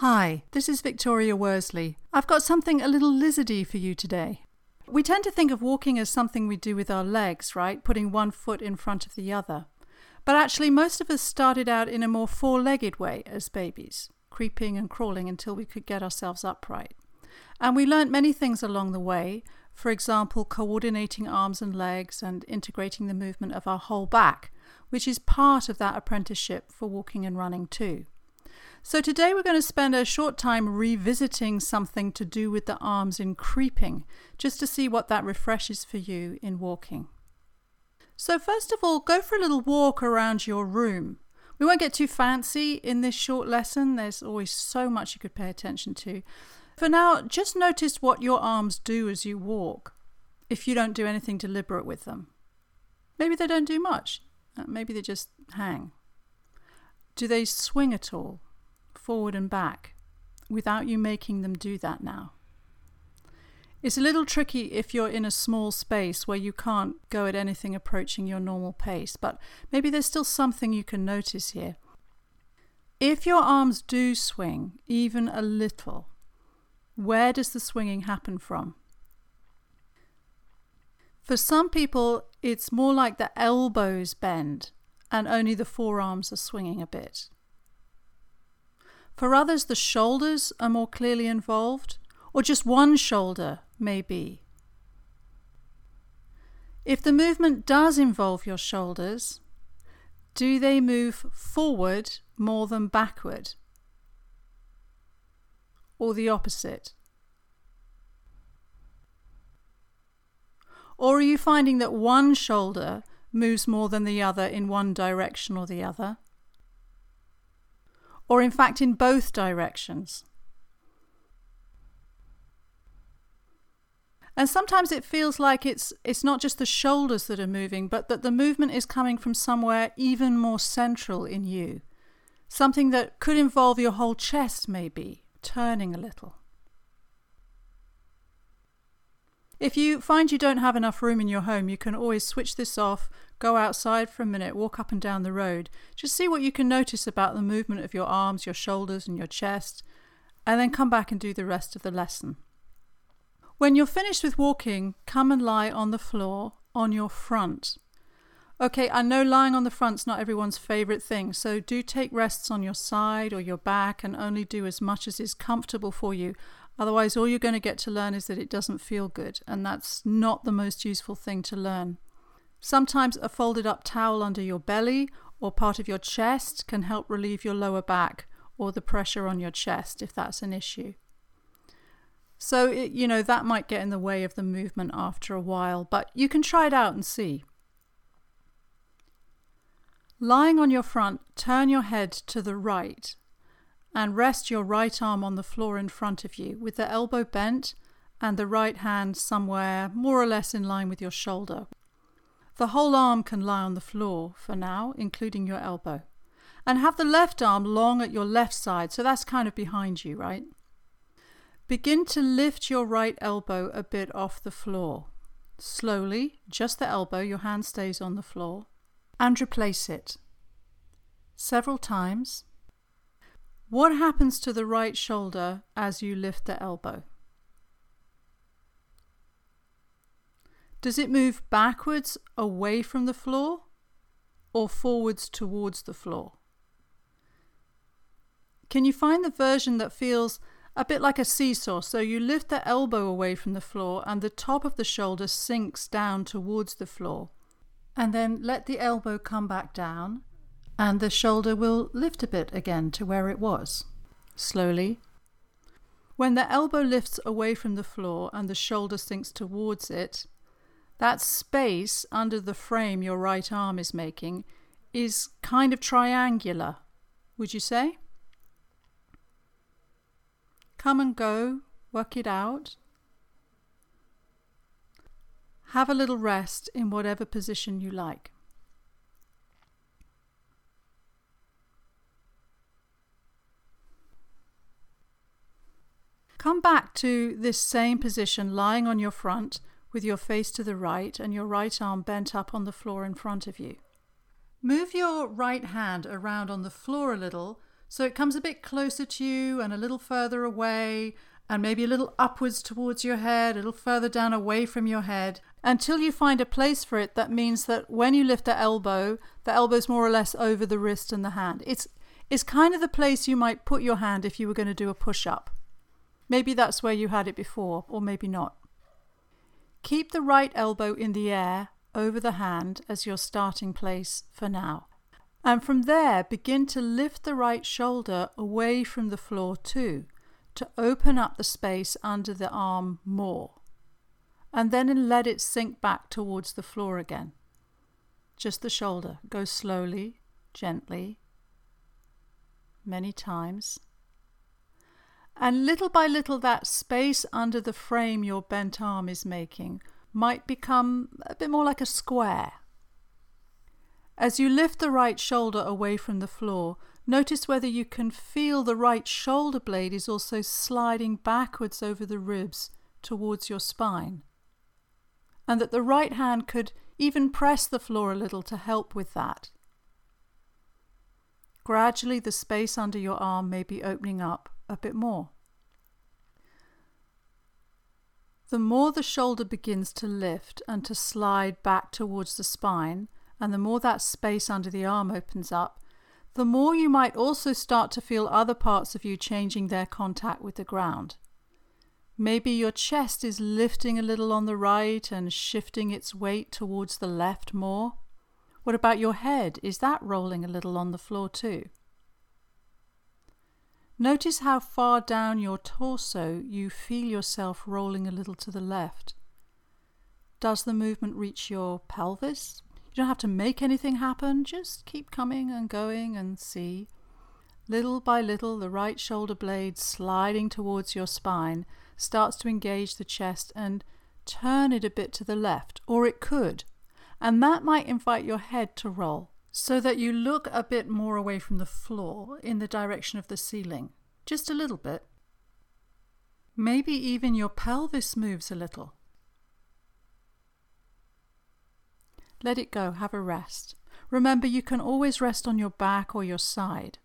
Hi, this is Victoria Worsley. I've got something a little lizardy for you today. We tend to think of walking as something we do with our legs, right? Putting one foot in front of the other. But actually, most of us started out in a more four legged way as babies, creeping and crawling until we could get ourselves upright. And we learnt many things along the way, for example, coordinating arms and legs and integrating the movement of our whole back, which is part of that apprenticeship for walking and running too. So today we're going to spend a short time revisiting something to do with the arms in creeping, just to see what that refreshes for you in walking. So first of all, go for a little walk around your room. We won't get too fancy in this short lesson. There's always so much you could pay attention to. For now, just notice what your arms do as you walk, if you don't do anything deliberate with them. Maybe they don't do much. Uh, maybe they just hang. Do they swing at all, forward and back, without you making them do that now? It's a little tricky if you're in a small space where you can't go at anything approaching your normal pace, but maybe there's still something you can notice here. If your arms do swing, even a little, where does the swinging happen from? For some people, it's more like the elbows bend and only the forearms are swinging a bit. For others, the shoulders are more clearly involved, or just one shoulder may be. If the movement does involve your shoulders, do they move forward more than backward? or the opposite? Or are you finding that one shoulder moves more than the other in one direction or the other? Or in fact in both directions? And sometimes it feels like it's it's not just the shoulders that are moving, but that the movement is coming from somewhere even more central in you. Something that could involve your whole chest maybe, turning a little. If you find you don't have enough room in your home, you can always switch this off, go outside for a minute, walk up and down the road. Just see what you can notice about the movement of your arms, your shoulders, and your chest, and then come back and do the rest of the lesson. When you're finished with walking, come and lie on the floor on your front. Okay, I know lying on the front's not everyone's favourite thing, so do take rests on your side or your back and only do as much as is comfortable for you. Otherwise, all you're going to get to learn is that it doesn't feel good, and that's not the most useful thing to learn. Sometimes a folded up towel under your belly or part of your chest can help relieve your lower back or the pressure on your chest if that's an issue. So, it, you know, that might get in the way of the movement after a while, but you can try it out and see. Lying on your front, turn your head to the right and rest your right arm on the floor in front of you with the elbow bent and the right hand somewhere more or less in line with your shoulder. The whole arm can lie on the floor for now, including your elbow. And have the left arm long at your left side, so that's kind of behind you, right? Begin to lift your right elbow a bit off the floor. Slowly, just the elbow, your hand stays on the floor and replace it several times. What happens to the right shoulder as you lift the elbow? Does it move backwards away from the floor or forwards towards the floor? Can you find the version that feels a bit like a seesaw? So you lift the elbow away from the floor and the top of the shoulder sinks down towards the floor. And then let the elbow come back down, and the shoulder will lift a bit again to where it was. Slowly. When the elbow lifts away from the floor and the shoulder sinks towards it, that space under the frame your right arm is making is kind of triangular, would you say? Come and go, work it out. Have a little rest in whatever position you like. Come back to this same position lying on your front with your face to the right and your right arm bent up on the floor in front of you. Move your right hand around on the floor a little So it comes a bit closer to you and a little further away, and maybe a little upwards towards your head, a little further down away from your head, until you find a place for it that means that when you lift the elbow, the elbow's more or less over the wrist and the hand. It's, it's kind of the place you might put your hand if you were going to do a push up. Maybe that's where you had it before, or maybe not. Keep the right elbow in the air over the hand as your starting place for now. And from there, begin to lift the right shoulder away from the floor too, to open up the space under the arm more. And then let it sink back towards the floor again. Just the shoulder. Go slowly, gently, many times. And little by little, that space under the frame your bent arm is making might become a bit more like a square. As you lift the right shoulder away from the floor, notice whether you can feel the right shoulder blade is also sliding backwards over the ribs towards your spine. And that the right hand could even press the floor a little to help with that. Gradually, the space under your arm may be opening up a bit more. The more the shoulder begins to lift and to slide back towards the spine, and the more that space under the arm opens up, the more you might also start to feel other parts of you changing their contact with the ground. Maybe your chest is lifting a little on the right and shifting its weight towards the left more. What about your head? Is that rolling a little on the floor too? Notice how far down your torso you feel yourself rolling a little to the left. Does the movement reach your pelvis? You don't have to make anything happen, just keep coming and going and see. Little by little, the right shoulder blade sliding towards your spine starts to engage the chest and turn it a bit to the left, or it could. And that might invite your head to roll so that you look a bit more away from the floor in the direction of the ceiling, just a little bit. Maybe even your pelvis moves a little. Let it go, have a rest. Remember, you can always rest on your back or your side.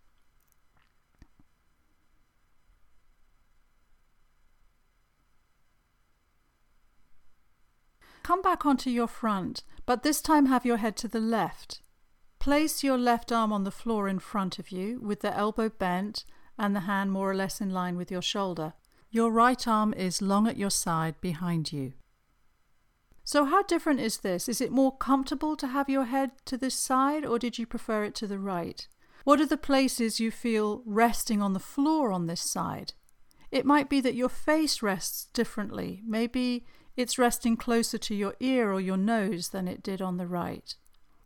Come back onto your front, but this time have your head to the left. Place your left arm on the floor in front of you with the elbow bent and the hand more or less in line with your shoulder. Your right arm is long at your side behind you. So, how different is this? Is it more comfortable to have your head to this side or did you prefer it to the right? What are the places you feel resting on the floor on this side? It might be that your face rests differently. Maybe it's resting closer to your ear or your nose than it did on the right.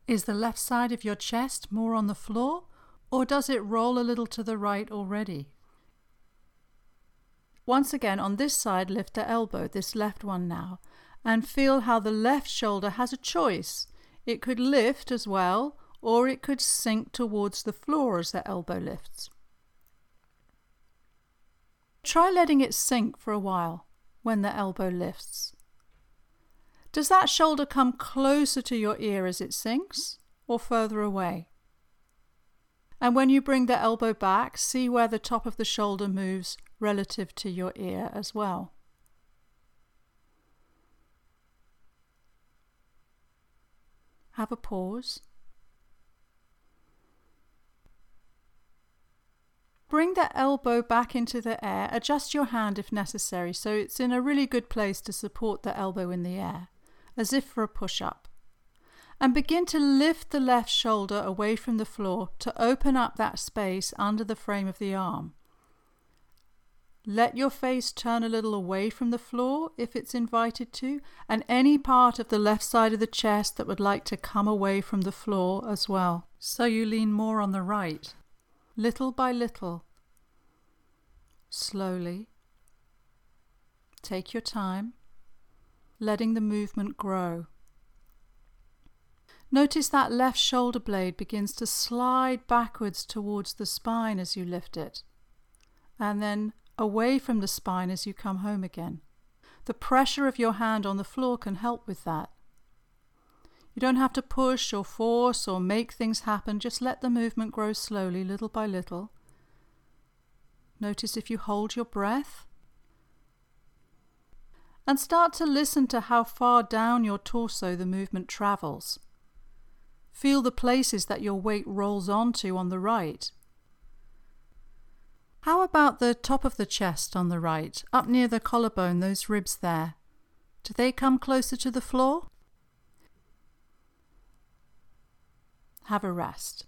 Is the left side of your chest more on the floor, or does it roll a little to the right already? Once again, on this side, lift the elbow, this left one now, and feel how the left shoulder has a choice. It could lift as well, or it could sink towards the floor as the elbow lifts. Try letting it sink for a while when the elbow lifts. Does that shoulder come closer to your ear as it sinks or further away? And when you bring the elbow back, see where the top of the shoulder moves relative to your ear as well. Have a pause. Bring the elbow back into the air. Adjust your hand if necessary so it's in a really good place to support the elbow in the air as if for a push up. And begin to lift the left shoulder away from the floor to open up that space under the frame of the arm. Let your face turn a little away from the floor if it's invited to, and any part of the left side of the chest that would like to come away from the floor as well. So you lean more on the right, little by little, slowly. Take your time letting the movement grow. Notice that left shoulder blade begins to slide backwards towards the spine as you lift it, and then away from the spine as you come home again. The pressure of your hand on the floor can help with that. You don't have to push or force or make things happen, just let the movement grow slowly, little by little, Notice if you hold your breath. And start to listen to how far down your torso the movement travels. Feel the places that your weight rolls onto on the right. How about the top of the chest on the right, up near the collarbone, those ribs there? Do they come closer to the floor? Have a rest.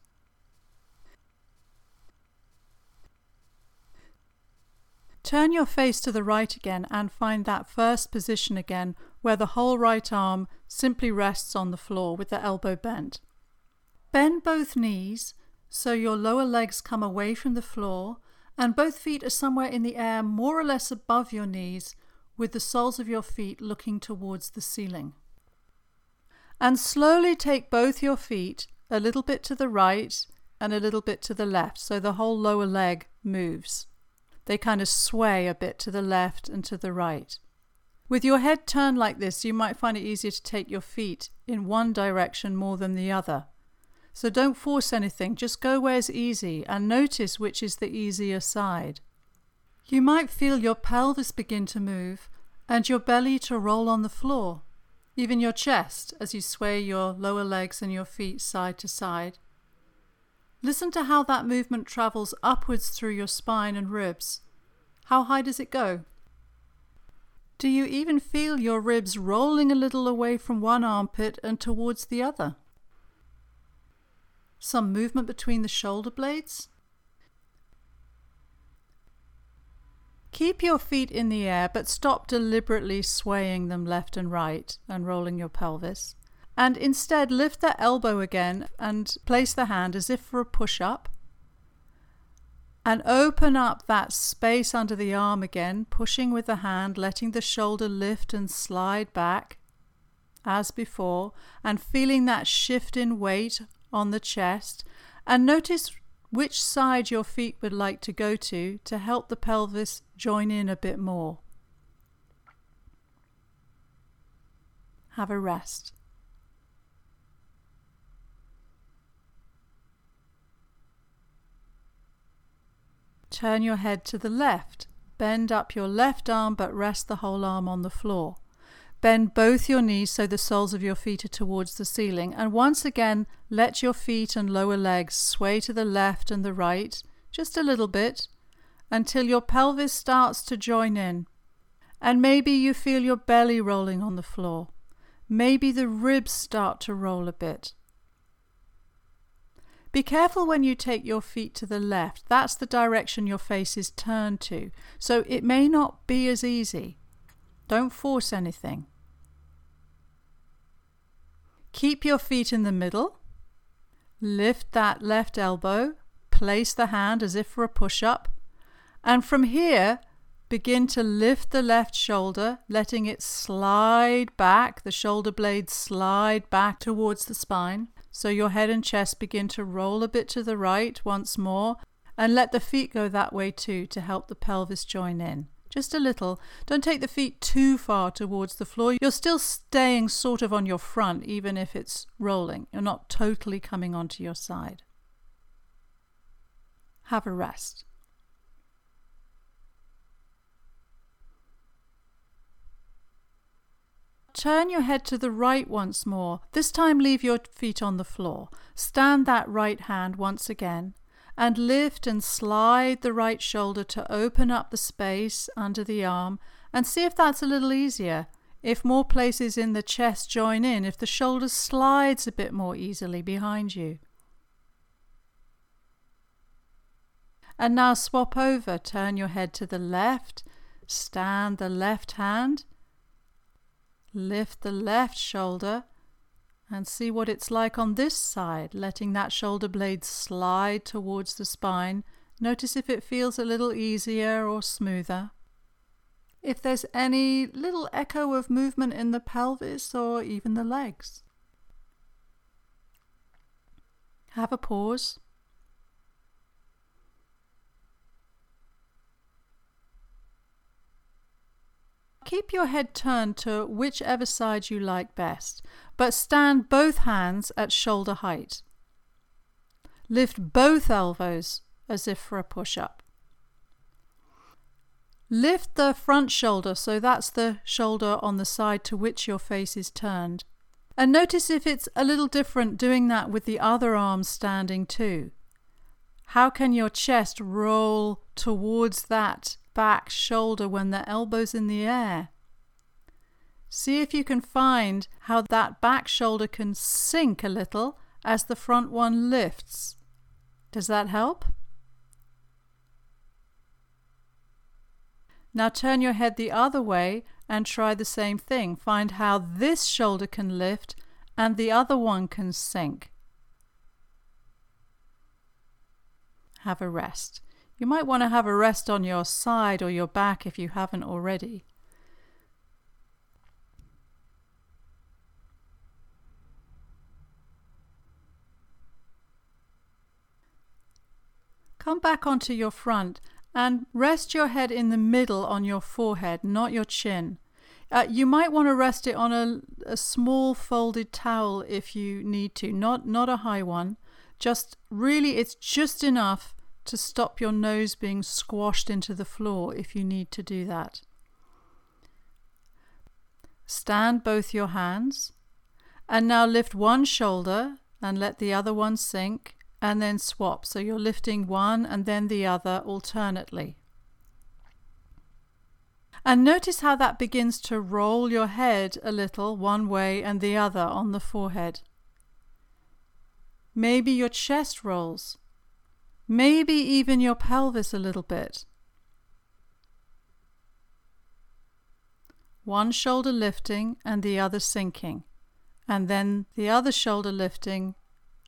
Turn your face to the right again and find that first position again where the whole right arm simply rests on the floor with the elbow bent. Bend both knees so your lower legs come away from the floor and both feet are somewhere in the air more or less above your knees with the soles of your feet looking towards the ceiling. And slowly take both your feet a little bit to the right and a little bit to the left so the whole lower leg moves they kind of sway a bit to the left and to the right. With your head turned like this, you might find it easier to take your feet in one direction more than the other. So don't force anything, just go where's easy and notice which is the easier side. You might feel your pelvis begin to move and your belly to roll on the floor, even your chest as you sway your lower legs and your feet side to side. Listen to how that movement travels upwards through your spine and ribs. How high does it go? Do you even feel your ribs rolling a little away from one armpit and towards the other? Some movement between the shoulder blades? Keep your feet in the air, but stop deliberately swaying them left and right and rolling your pelvis and instead lift the elbow again and place the hand as if for a push up. And open up that space under the arm again, pushing with the hand, letting the shoulder lift and slide back as before, and feeling that shift in weight on the chest. And notice which side your feet would like to go to to help the pelvis join in a bit more. Have a rest. Turn your head to the left. Bend up your left arm but rest the whole arm on the floor. Bend both your knees so the soles of your feet are towards the ceiling. And once again, let your feet and lower legs sway to the left and the right, just a little bit, until your pelvis starts to join in. And maybe you feel your belly rolling on the floor. Maybe the ribs start to roll a bit. Be careful when you take your feet to the left. That's the direction your face is turned to. So it may not be as easy. Don't force anything. Keep your feet in the middle. Lift that left elbow. Place the hand as if for a push up. And from here, begin to lift the left shoulder, letting it slide back, the shoulder blades slide back towards the spine. So your head and chest begin to roll a bit to the right once more, and let the feet go that way too to help the pelvis join in. Just a little. Don't take the feet too far towards the floor. You're still staying sort of on your front, even if it's rolling. You're not totally coming onto your side. Have a rest. Turn your head to the right once more. This time leave your feet on the floor. Stand that right hand once again and lift and slide the right shoulder to open up the space under the arm and see if that's a little easier. If more places in the chest join in, if the shoulder slides a bit more easily behind you. And now swap over. Turn your head to the left. Stand the left hand Lift the left shoulder and see what it's like on this side, letting that shoulder blade slide towards the spine. Notice if it feels a little easier or smoother. If there's any little echo of movement in the pelvis or even the legs. Have a pause. Keep your head turned to whichever side you like best, but stand both hands at shoulder height. Lift both elbows as if for a push up. Lift the front shoulder, so that's the shoulder on the side to which your face is turned. And notice if it's a little different doing that with the other arm standing too. How can your chest roll towards that back shoulder when the elbow's in the air? See if you can find how that back shoulder can sink a little as the front one lifts. Does that help? Now turn your head the other way and try the same thing. Find how this shoulder can lift and the other one can sink. Have a rest. You might want to have a rest on your side or your back if you haven't already. Come back onto your front and rest your head in the middle on your forehead, not your chin. Uh, you might want to rest it on a, a small folded towel if you need to, not, not a high one. Just really, it's just enough to stop your nose being squashed into the floor if you need to do that. Stand both your hands and now lift one shoulder and let the other one sink and then swap. So you're lifting one and then the other alternately. And notice how that begins to roll your head a little one way and the other on the forehead. Maybe your chest rolls. Maybe even your pelvis a little bit. One shoulder lifting and the other sinking, and then the other shoulder lifting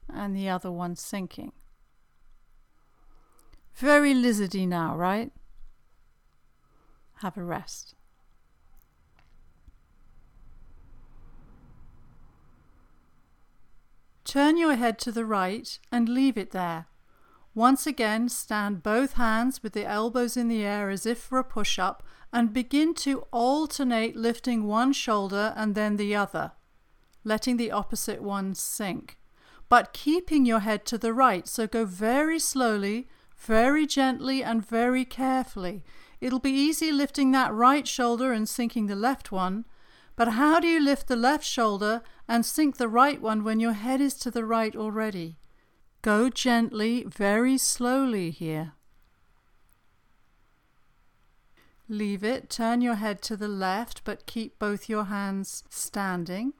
and the other one sinking. Very lizardy now, right? Have a rest. Turn your head to the right and leave it there. Once again, stand both hands with the elbows in the air as if for a push up and begin to alternate lifting one shoulder and then the other, letting the opposite one sink but keeping your head to the right. So go very slowly, very gently, and very carefully. It'll be easy lifting that right shoulder and sinking the left one, but how do you lift the left shoulder and sink the right one when your head is to the right already? Go gently, very slowly here. Leave it, turn your head to the left, but keep both your hands standing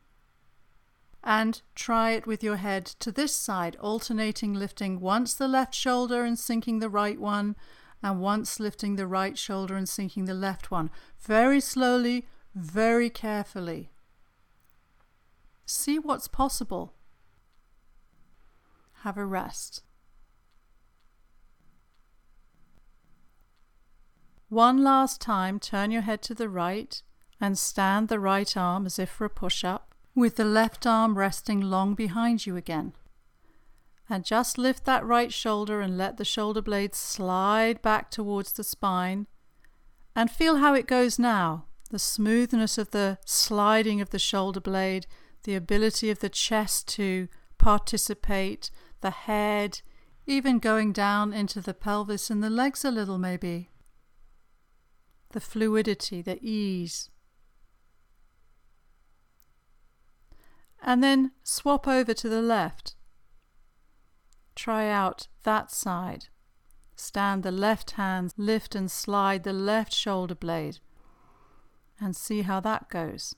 and try it with your head to this side, alternating lifting once the left shoulder and sinking the right one, and once lifting the right shoulder and sinking the left one. Very slowly, very carefully. See what's possible. Have a rest. One last time, turn your head to the right and stand the right arm as if for a push up with the left arm resting long behind you again. And just lift that right shoulder and let the shoulder blades slide back towards the spine. And feel how it goes now the smoothness of the sliding of the shoulder blade, the ability of the chest to participate, the head, even going down into the pelvis and the legs a little, maybe. The fluidity, the ease. and then swap over to the left. Try out that side. Stand the left hand, lift and slide the left shoulder blade, and see how that goes.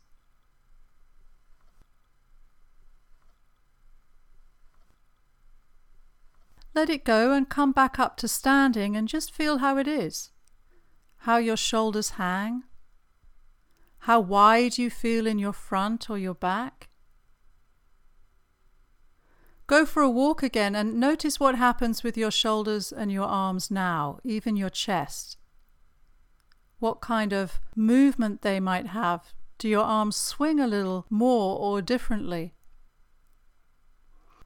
Let it go and come back up to standing and just feel how it is. How your shoulders hang, how wide you feel in your front or your back Go for a walk again and notice what happens with your shoulders and your arms now, even your chest. What kind of movement they might have. Do your arms swing a little more or differently?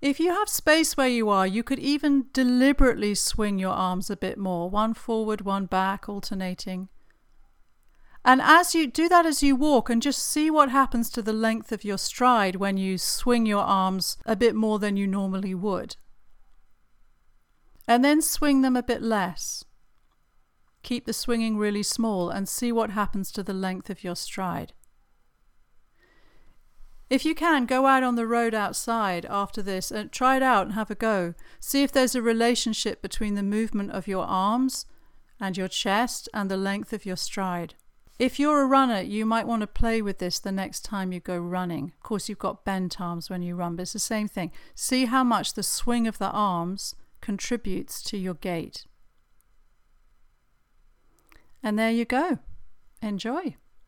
If you have space where you are, you could even deliberately swing your arms a bit more, one forward, one back, alternating. And as you do that as you walk, and just see what happens to the length of your stride when you swing your arms a bit more than you normally would. And then swing them a bit less. Keep the swinging really small and see what happens to the length of your stride. If you can, go out on the road outside after this and try it out and have a go. See if there's a relationship between the movement of your arms and your chest and the length of your stride. If you're a runner, you might want to play with this the next time you go running. Of course, you've got bent arms when you run, but it's the same thing. See how much the swing of the arms contributes to your gait. And there you go. Enjoy.